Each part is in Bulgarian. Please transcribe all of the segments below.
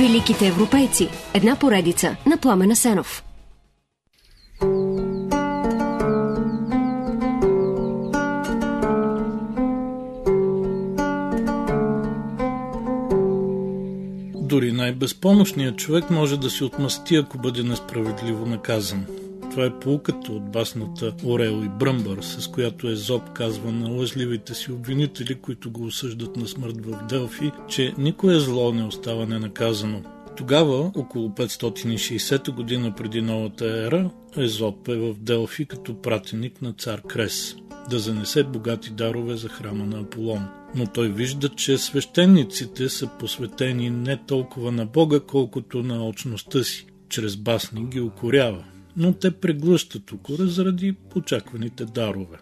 Великите европейци. Една поредица на Пламена Сенов. Дори най-безпомощният човек може да се отмъсти, ако бъде несправедливо наказан. Това е полуката от басната Орел и Бръмбър, с която Езоп казва на лъжливите си обвинители, които го осъждат на смърт в Делфи, че никое зло не остава ненаказано. Тогава, около 560 година преди новата ера, Езоп е в Делфи като пратеник на цар Крес да занесе богати дарове за храма на Аполон. Но той вижда, че свещениците са посветени не толкова на Бога, колкото на очността си. Чрез басни ги укорява но те преглъщат укора заради очакваните дарове.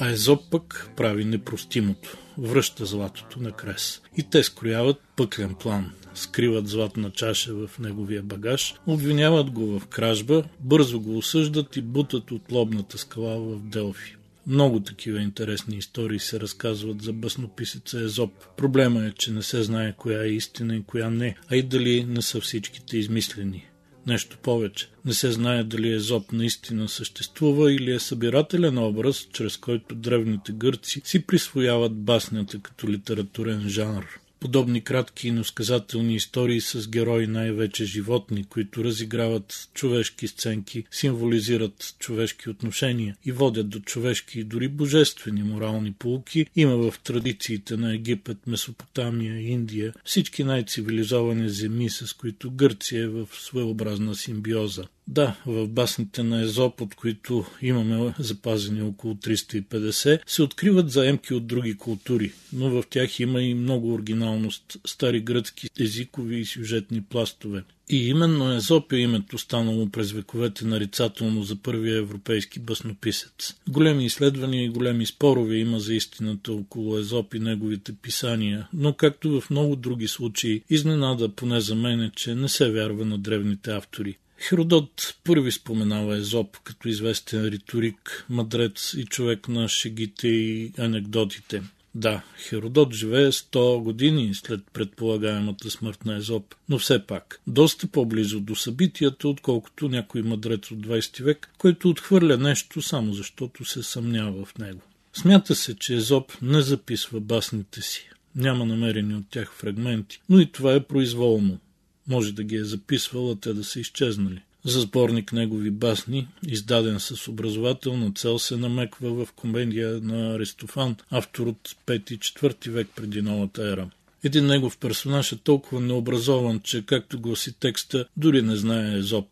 А Езоп пък прави непростимото. Връща златото на крес. И те скрояват пъклен план. Скриват златна чаша в неговия багаж, обвиняват го в кражба, бързо го осъждат и бутат от лобната скала в Делфи. Много такива интересни истории се разказват за бъснописеца Езоп. Проблема е, че не се знае коя е истина и коя не, а и дали не са всичките измислени. Нещо повече. Не се знае дали Езоп наистина съществува или е събирателен образ, чрез който древните гърци си присвояват баснята като литературен жанр. Подобни кратки и носказателни истории с герои най-вече животни, които разиграват човешки сценки, символизират човешки отношения и водят до човешки и дори божествени морални полуки, има в традициите на Египет, Месопотамия, Индия, всички най-цивилизовани земи, с които Гърция е в своеобразна симбиоза. Да, в басните на Езоп, от които имаме запазени около 350, се откриват заемки от други култури, но в тях има и много оригиналност, стари гръцки езикови и сюжетни пластове. И именно Езоп е името станало през вековете нарицателно за първия европейски бъснописец. Големи изследвания и големи спорове има за истината около Езоп и неговите писания, но както в много други случаи, изненада поне за мен е, че не се вярва на древните автори. Херодот първи споменава Езоп като известен риторик, мъдрец и човек на шегите и анекдотите. Да, Херодот живее 100 години след предполагаемата смърт на Езоп, но все пак доста по-близо до събитията, отколкото някой мъдрец от 20 век, който отхвърля нещо само защото се съмнява в него. Смята се, че Езоп не записва басните си. Няма намерени от тях фрагменти, но и това е произволно. Може да ги е записвал, а те да са изчезнали. За сборник негови басни, издаден с образователна цел, се намеква в комедия на Аристофан, автор от 5-4 век преди новата ера. Един негов персонаж е толкова необразован, че, както гласи текста, дори не знае Езоп.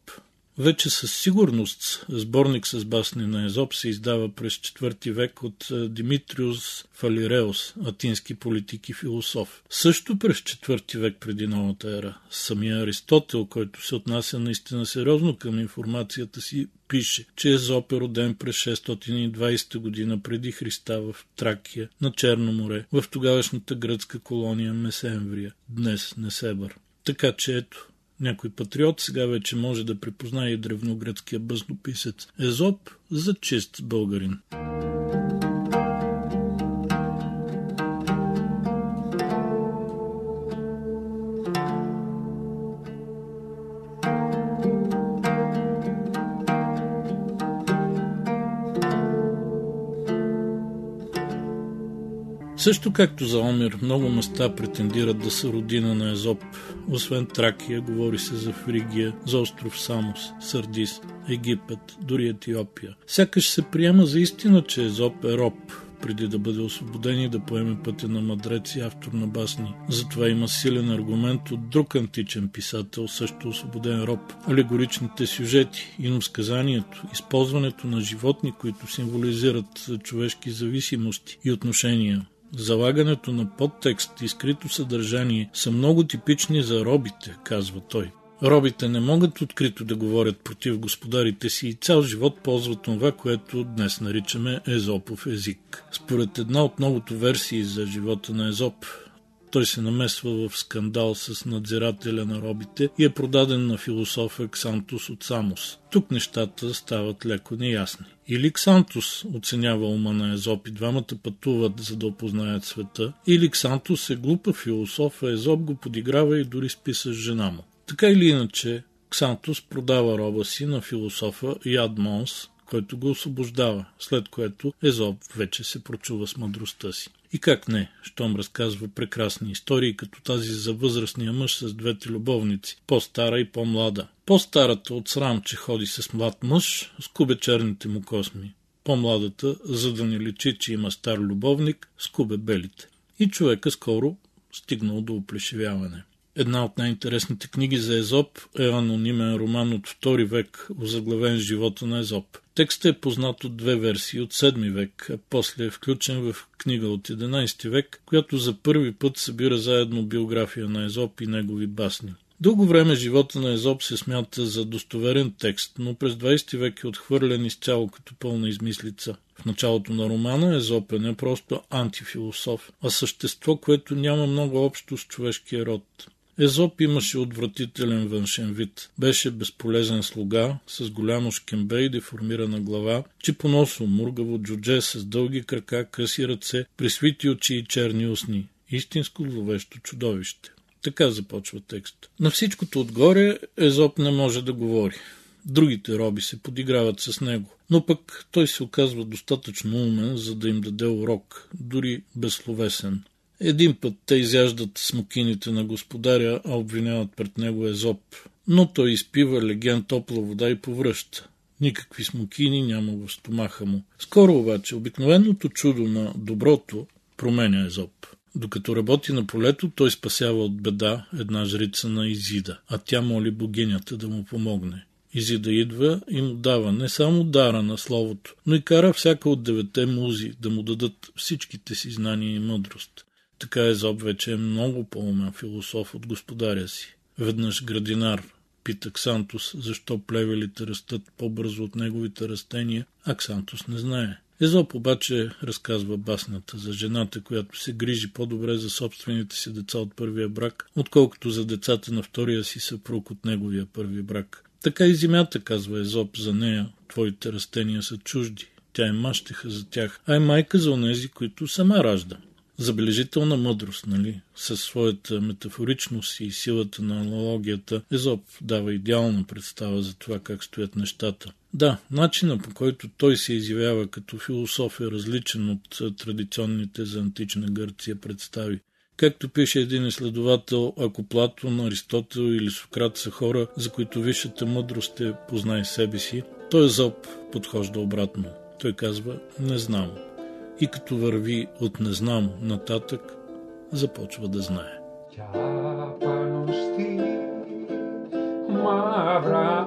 Вече със сигурност сборник с басни на Езоп се издава през IV век от Димитриус Фалиреус, атински политик и философ. Също през IV век преди новата ера. Самия Аристотел, който се отнася наистина сериозно към информацията си, пише, че Езоп е роден през 620 година преди Христа в Тракия, на Черно море, в тогавашната гръцка колония Месемврия, днес Несебър. Така че ето, някой патриот сега вече може да припознае и древногръцкия бъзнописец Езоп за чист българин. Също както за Омир, много места претендират да са родина на Езоп. Освен Тракия, говори се за Фригия, за остров Самос, Сардис, Египет, дори Етиопия. Сякаш се приема за истина, че Езоп е роб, преди да бъде освободен и да поеме пътя на мъдрец и автор на басни. Затова има силен аргумент от друг античен писател, също освободен роб. Алегоричните сюжети, иносказанието, използването на животни, които символизират човешки зависимости и отношения. Залагането на подтекст и скрито съдържание са много типични за робите, казва той. Робите не могат открито да говорят против господарите си и цял живот ползват това, което днес наричаме езопов език. Според една от многото версии за живота на Езоп, Той се намесва в скандал с надзирателя на робите и е продаден на философа Ксантус от Самос. Тук нещата стават леко неясни. Или Ксантус оценява ума на Езоп и двамата пътуват, за да опознаят света, или Ксантус е глупа философ, а Езоп го подиграва и дори спи с жена му. Така или иначе, Ксантус продава роба си на философа Яд Монс, който го освобождава, след което Езоп вече се прочува с мъдростта си. И как не, щом разказва прекрасни истории, като тази за възрастния мъж с двете любовници, по-стара и по-млада. По-старата от срам, че ходи с млад мъж, скубе черните му косми. По-младата, за да не личи, че има стар любовник, скубе белите. И човека скоро стигнал до оплешивяване. Една от най-интересните книги за Езоп е анонимен роман от II век, озаглавен живота на Езоп. Текстът е познат от две версии от 7 век, а после е включен в книга от 11 век, която за първи път събира заедно биография на Езоп и негови басни. Дълго време живота на Езоп се смята за достоверен текст, но през 20 век е отхвърлен изцяло като пълна измислица. В началото на романа Езоп е не просто антифилософ, а същество, което няма много общо с човешкия род. Езоп имаше отвратителен външен вид. Беше безполезен слуга, с голямо шкембе и деформирана глава, чипоносо, мургаво джудже с дълги крака, къси ръце, присвити очи и черни устни. Истинско зловещо чудовище. Така започва текст. На всичкото отгоре Езоп не може да говори. Другите роби се подиграват с него, но пък той се оказва достатъчно умен, за да им даде урок, дори безсловесен. Един път те изяждат смокините на господаря, а обвиняват пред него Езоп. Но той изпива леген топла вода и повръща. Никакви смокини няма в стомаха му. Скоро обаче обикновеното чудо на доброто променя Езоп. Докато работи на полето, той спасява от беда една жрица на Изида, а тя моли богинята да му помогне. Изида идва и му дава не само дара на словото, но и кара всяка от девете музи да му дадат всичките си знания и мъдрост. Така Езоп вече е много по-умен философ от господаря си. Веднъж градинар пита Ксантус, защо плевелите растат по-бързо от неговите растения, а Ксантус не знае. Езоп обаче разказва басната за жената, която се грижи по-добре за собствените си деца от първия брак, отколкото за децата на втория си съпруг от неговия първи брак. Така и земята, казва Езоп за нея, твоите растения са чужди. Тя е мащеха за тях, а е майка за онези, които сама ражда забележителна мъдрост, нали? Със своята метафоричност и силата на аналогията, Езоп дава идеална представа за това как стоят нещата. Да, начина по който той се изявява като философ е различен от традиционните за антична Гърция представи. Както пише един изследовател, ако Платон, Аристотел или Сократ са хора, за които висшата мъдрост е познай себе си, той Езоп подхожда обратно. Той казва, не знам и като върви от не знам нататък, започва да знае. Мавра